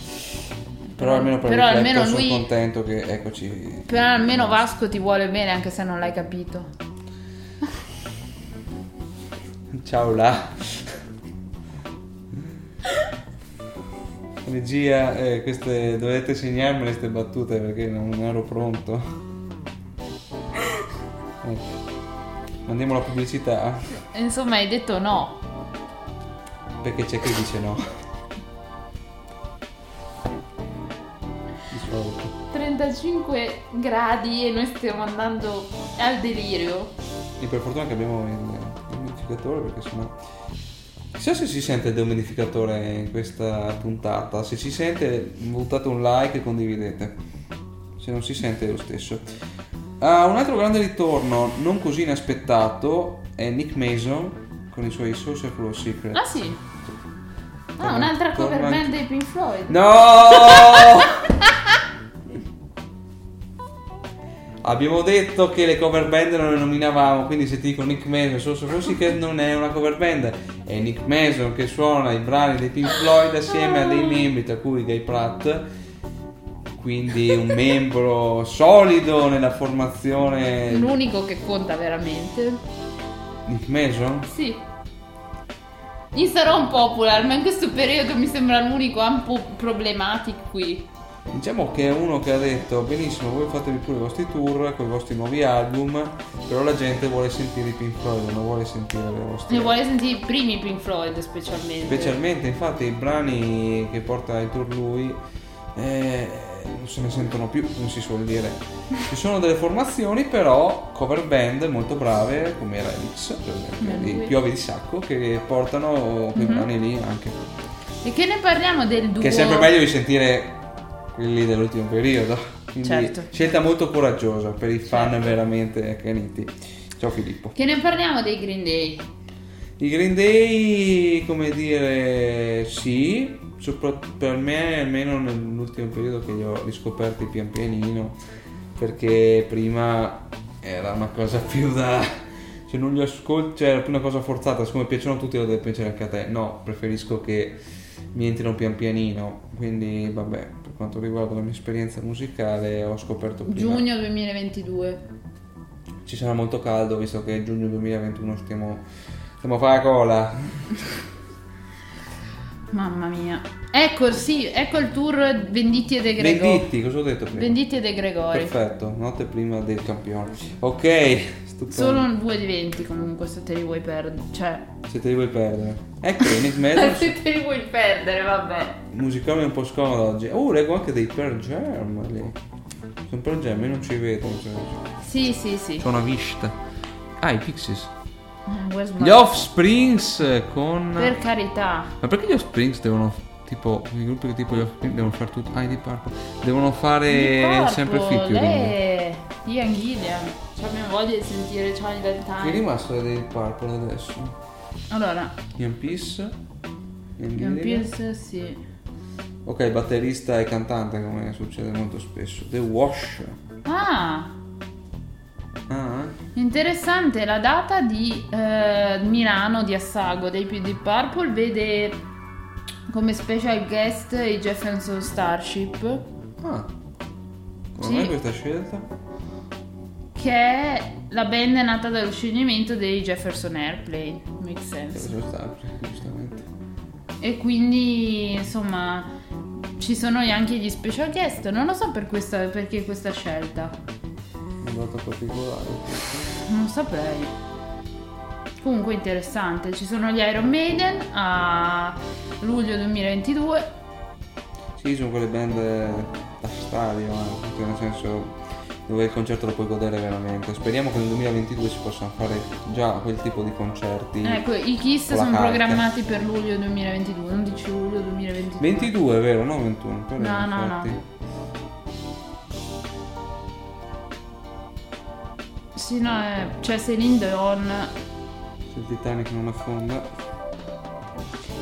Però almeno per Però almeno lui- sono contento che eccoci. Però almeno Vasco ti vuole bene anche se non l'hai capito. Ciao là. Regia, eh, queste, dovete segnarmele queste battute perché non ero pronto. Ecco. Mandiamo la pubblicità Insomma, hai detto no. perché c'è chi dice no. Di solito. 35 gradi e noi stiamo andando al delirio. E per fortuna che abbiamo il dehumidificatore perché sennò... Chissà se si sente il dehumidificatore in questa puntata. Se si sente, buttate un like e condividete. Se non si sente è lo stesso. Ah, un altro grande ritorno, non così inaspettato, è Nick Mason con i suoi Social Flow Secret. Ah sì. Ah, un'altra cover band dei Pink Floyd. No! <laughs> Abbiamo detto che le cover band non le nominavamo, quindi se ti dico Nick Mason, Social Flow Secret non è una cover band, è Nick Mason che suona i brani dei Pink Floyd assieme a dei membri, tra cui Guy Pratt, quindi un <laughs> membro solido nella formazione L'unico che conta veramente. Nick Mason. Sì. Gli sarà un popular, ma in questo periodo mi sembra l'unico un po' problematico qui. Diciamo che è uno che ha detto benissimo, voi fatevi pure i vostri tour con i vostri nuovi album, però la gente vuole sentire i Pink Floyd, non vuole sentire le vostre... Ne vuole sentire i primi Pink Floyd specialmente. Specialmente infatti i brani che porta in tour lui eh, non se ne sentono più, come si suol dire. <laughs> Ci sono delle formazioni però cover band molto brave come Relix, per esempio, di Piove di Sacco, che portano quei Mhm. brani lì anche. E che ne parliamo del duo? Che è sempre meglio di sentire quelli dell'ultimo periodo. Quindi Certo. scelta molto coraggiosa per i fan veramente accaniti. Ciao Filippo. Che ne parliamo dei Green Day? I Green Day, come dire, sì, per me almeno nell'ultimo periodo che li ho riscoperti pian pianino, perché prima era una cosa <laughs> più da... Se non li ascolti, cioè era più una cosa forzata, siccome piacciono a tutti lo deve piacere anche a te. No, preferisco che mi entrino pian pianino, quindi vabbè, quanto riguarda la mia esperienza musicale ho scoperto prima... Giugno 2022. Ci sarà molto caldo visto che giugno 2021 stiamo, stiamo a fare cola. <laughs> Mamma mia. Ecco, sì, ecco il tour Venditti e De Gregori. Venditti, cosa ho detto prima? Venditti e De Gregori. Perfetto, notte prima del campione. Ok, stupendo. Solo due di 20 comunque se te li vuoi perdere. Cioè, Se te li vuoi perdere. Ecco, Nick Mason, <laughs> se te li vuoi perdere, vabbè. musicale un po' scomodo oggi. Oh, leggo anche dei Pearl Jam lì. Sono Pearl Jam, io non ci vedo. Cioè. Sì, sì, sì. C'ho una vista. Ah, i Pixies. Gli Offsprings con... Per carità. Ma perché gli Offsprings devono... Tipo, i gruppi che tipo gli Offspring devono fare tutto... Ah, i Deep Purple. Devono fare Deep sempre Purple, featuring. eh, Ian Gillian. Cioè, abbiamo voglia di sentire Charlie del Chi è rimasto dei Deep Purple adesso? Allora, Ian Peace? Ian Ian? Pierce, sì. Ok, batterista e cantante come succede molto spesso. The Wash. Ah, interessante la data di eh, Milano di Assago dei Deep Purple vede come special guest i Jefferson Starship, Ah. Come Sì. questa scelta? che è la band è nata dallo scioglimento dei Jefferson Airplane, make sense. Cosa sta, giustamente. E quindi, insomma, ci sono anche gli special guest. Non lo so per questa, perché questa scelta. Un dato particolare. Non saprei. Comunque interessante. Ci sono gli Iron Maiden a luglio 2022. Sì, sono quelle band da stadio, anche, cioè nel senso dove il concerto lo puoi godere veramente. Speriamo che nel 2022 si possano fare già quel tipo di concerti. Ecco, i Kiss sono carta. programmati per luglio 2022, 11 luglio 2022. 22, vero? No, 21. quello No, no, no. Sì, no, eh, c'è Celine Dion. Se il Titanic non affonda.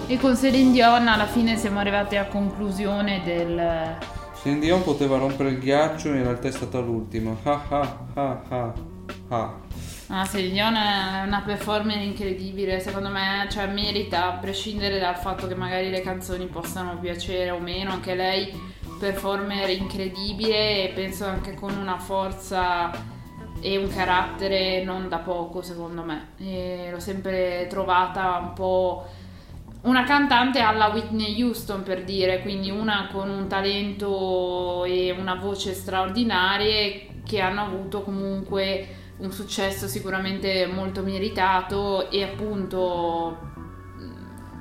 E con Celine Dion alla fine siamo arrivati a conclusione del... Celine Dion poteva rompere il ghiaccio, in realtà è stata l'ultima. Ah ah ah ah ah. Ah, Celine Dion è una performer incredibile, secondo me, cioè merita, a prescindere dal fatto che magari le canzoni possano piacere o meno, anche lei performer incredibile e penso anche con una forza e un carattere non da poco, secondo me. E l'ho sempre trovata un po' una cantante alla Whitney Houston per dire, quindi una con un talento e una voce straordinarie che hanno avuto comunque un successo sicuramente molto meritato e appunto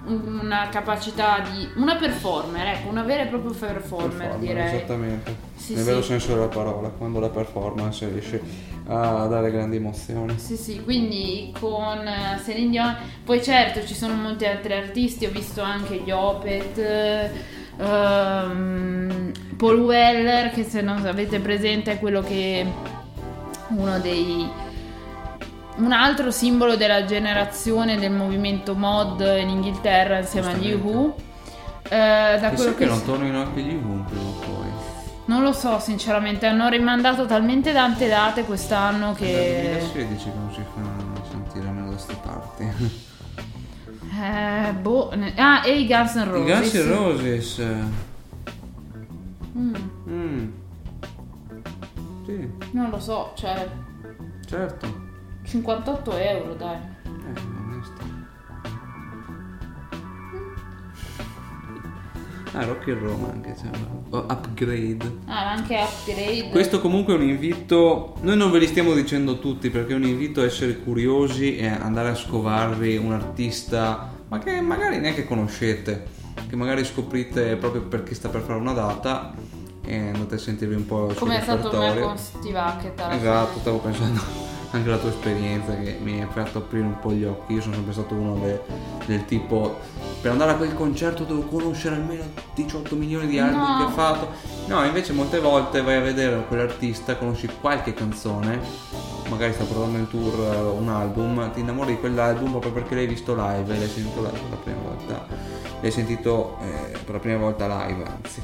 una capacità di una performer, ecco, una vera e propria performer, Performer, direi. Esattamente. Sì, Nel sì. vero senso della parola, quando la performance riesce a dare grandi emozioni. Sì, sì, quindi con eh, Celine Dion, poi certo ci sono molti altri artisti, ho visto anche gli Opet, eh, ehm, Paul Weller, che se non avete presente è quello che uno dei un altro simbolo della generazione del movimento mod in Inghilterra insieme agli. Who. Eh, da Chissà quello che, che non tornino anche gli Who poi. Non lo so sinceramente, hanno rimandato talmente tante date quest'anno È che dal 2016 che non si fanno sentire almeno da queste parti. Eh, boh. ne- Ah, e i Guns N' I Roses. Guns N' Roses. Mm, Mm. Sì, non lo so, cioè certo. 58 euro, dai. Eh, Ah, Rock and Roll anche c'è. O upgrade. Ah, anche upgrade. Questo comunque è un invito, noi non ve li stiamo dicendo tutti perché è un invito a essere curiosi e andare a scovarvi un artista, ma che magari neanche conoscete, che magari scoprite proprio perché sta per fare una data e andate a sentirvi un po' sul Come è stato me repertorio. con Steve Hackett Esatto, stavo pensando <laughs> anche alla tua esperienza che mi ha fatto aprire un po' gli occhi. Io sono sempre stato uno de- del tipo per andare a quel concerto devo conoscere almeno 18 milioni di album No. che ha fatto. No, invece molte volte vai a vedere quell'artista, conosci qualche canzone, magari sta provando in tour eh, un album, ti innamori di quell'album proprio perché l'hai visto live l'hai sentito live per la prima volta. L'hai sentito eh, per la prima volta live, anzi.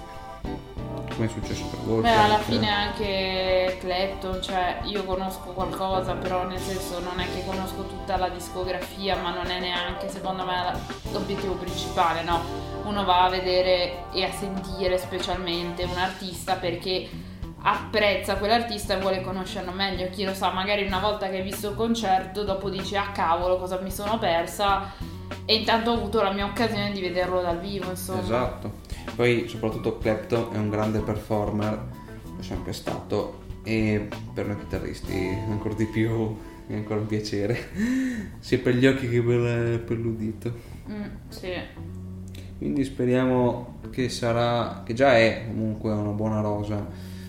Come è successo per voi? Beh, alla fine anche Clapton, cioè io conosco qualcosa, però nel senso non è che conosco tutta la discografia, ma non è neanche secondo me l'obiettivo principale, no? Uno va a vedere e a sentire specialmente un artista perché apprezza quell'artista e vuole conoscerlo meglio. Chi lo sa, magari una volta che hai visto il concerto, dopo dici ah cavolo, cosa mi sono persa? E intanto ho avuto la mia occasione di vederlo dal vivo, insomma. Esatto. Poi soprattutto Clapton è un grande performer, è sempre stato e per noi chitarristi ancora di più è ancora un piacere, <laughs> sia per gli occhi che per, per l'udito. Mm, sì. Quindi speriamo che sarà, che già è comunque una buona rosa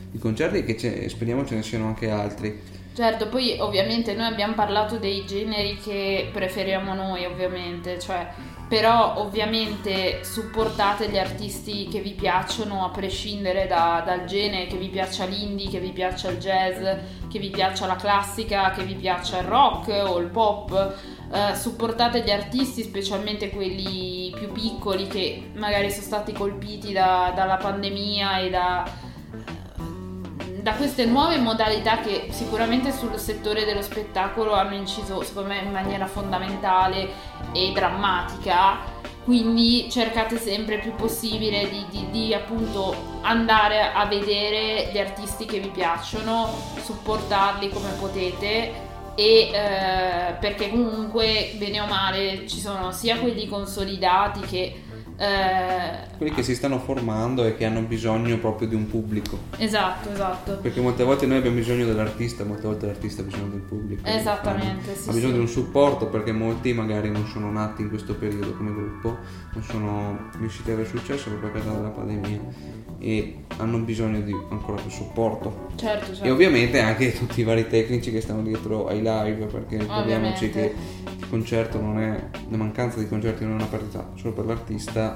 di concerti e che ce- speriamo ce ne siano anche altri. Certo, poi ovviamente noi abbiamo parlato dei generi che preferiamo noi, ovviamente, cioè, però ovviamente supportate gli artisti che vi piacciono a prescindere da- dal genere, che vi piaccia l'indie, che vi piaccia il jazz, che vi piaccia la classica, che vi piaccia il rock o il pop. Eh, supportate gli artisti, specialmente quelli più piccoli che magari sono stati colpiti da- dalla pandemia e da, da queste nuove modalità che sicuramente sul settore dello spettacolo hanno inciso secondo me in maniera fondamentale e drammatica. Quindi cercate sempre più possibile di, di, di, appunto andare a vedere gli artisti che vi piacciono, supportarli come potete e eh, perché comunque bene o male ci sono sia quelli consolidati che eh, quelli che si stanno formando e che hanno bisogno proprio di un pubblico. Esatto, esatto. Perché molte volte noi abbiamo bisogno dell'artista, molte volte l'artista ha bisogno del pubblico. Esattamente, sì, Ha bisogno sì. di un supporto perché molti magari non sono nati in questo periodo come gruppo, non sono riusciti ad avere successo proprio a causa della pandemia e hanno bisogno di ancora più supporto. Certo, certo. E ovviamente anche tutti i vari tecnici che stanno dietro ai live perché ricordiamoci che il concerto non è, la mancanza di concerti non è una perdita solo per l'artista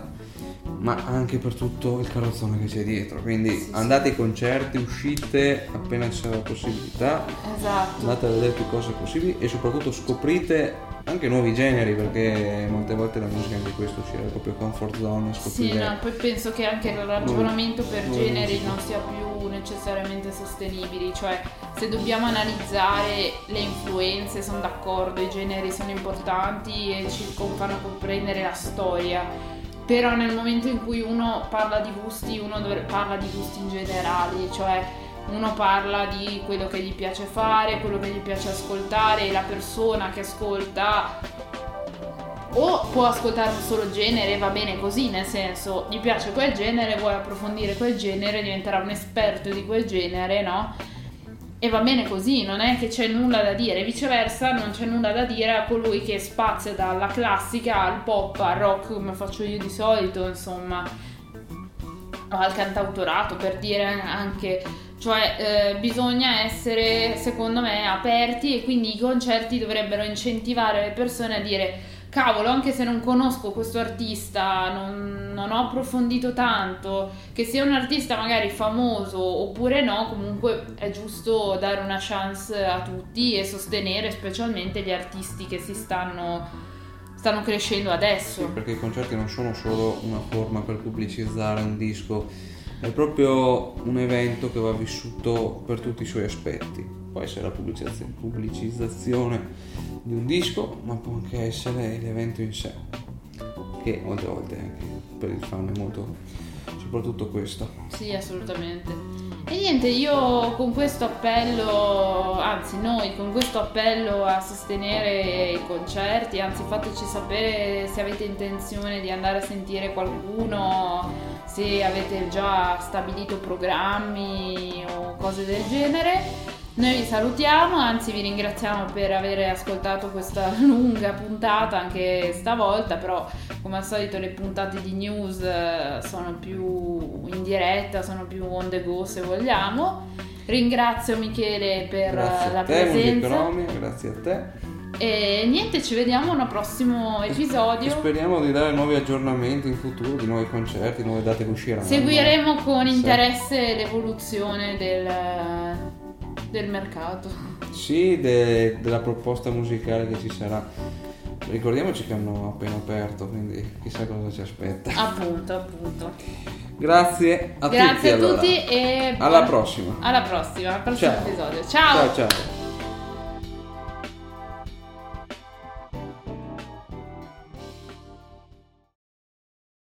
ma anche per tutto il carrozzone che c'è dietro. Quindi sì, andate ai concerti, uscite appena c'è la possibilità. Esatto. Andate a vedere più cose possibili e soprattutto scoprite anche nuovi generi perché molte volte la musica è anche questo uscire dalla propria comfort zone scoprire sì no poi penso che anche il ragionamento per non generi non sia più necessariamente sostenibili cioè se dobbiamo analizzare le influenze sono d'accordo i generi sono importanti e ci fanno comprendere la storia però nel momento in cui uno parla di gusti uno dovrebbe, parla di gusti in generale cioè uno parla di quello che gli piace fare, quello che gli piace ascoltare e la persona che ascolta o può ascoltare un solo genere, va bene così, nel senso gli piace quel genere, vuole approfondire quel genere, diventerà un esperto di quel genere, no? E va bene così, non è che c'è nulla da dire, viceversa non c'è nulla da dire a colui che spazia dalla classica al pop, al rock come faccio io di solito, insomma, o al cantautorato per dire anche. Cioè eh, bisogna essere secondo me aperti e quindi i concerti dovrebbero incentivare le persone a dire cavolo anche se non conosco questo artista non, non ho approfondito tanto che sia un artista magari famoso oppure no comunque è giusto dare una chance a tutti e sostenere specialmente gli artisti che si stanno stanno crescendo adesso sì, perché i concerti non sono solo una forma per pubblicizzare un disco è proprio un evento che va vissuto per tutti i suoi aspetti. Può essere la pubblicizzazione di un disco, ma può anche essere l'evento in sé, che molte volte anche per il fan è molto soprattutto questo. Sì, assolutamente. E niente, io con questo appello, anzi noi con questo appello a sostenere i concerti, anzi fateci sapere se avete intenzione di andare a sentire qualcuno se avete già stabilito programmi o cose del genere. Noi vi salutiamo, anzi vi ringraziamo per aver ascoltato questa <laughs> lunga puntata anche stavolta, però come al solito le puntate di news eh, sono più in diretta, sono più on the go se vogliamo. Ringrazio Michele per grazie la a te, presenza. Grazie a te. E niente, ci vediamo al prossimo episodio. Speriamo di dare nuovi aggiornamenti in futuro, di nuovi concerti, nuove date che usciranno. Seguiremo con interesse l'evoluzione del, del mercato. Sì, de, della proposta musicale che ci sarà. Ricordiamoci che hanno appena aperto, quindi chissà cosa ci aspetta. Appunto, appunto. Grazie a Grazie tutti. Grazie a allora. tutti e alla prossima. Alla prossima, al prossimo ciao. episodio. Ciao ciao. ciao.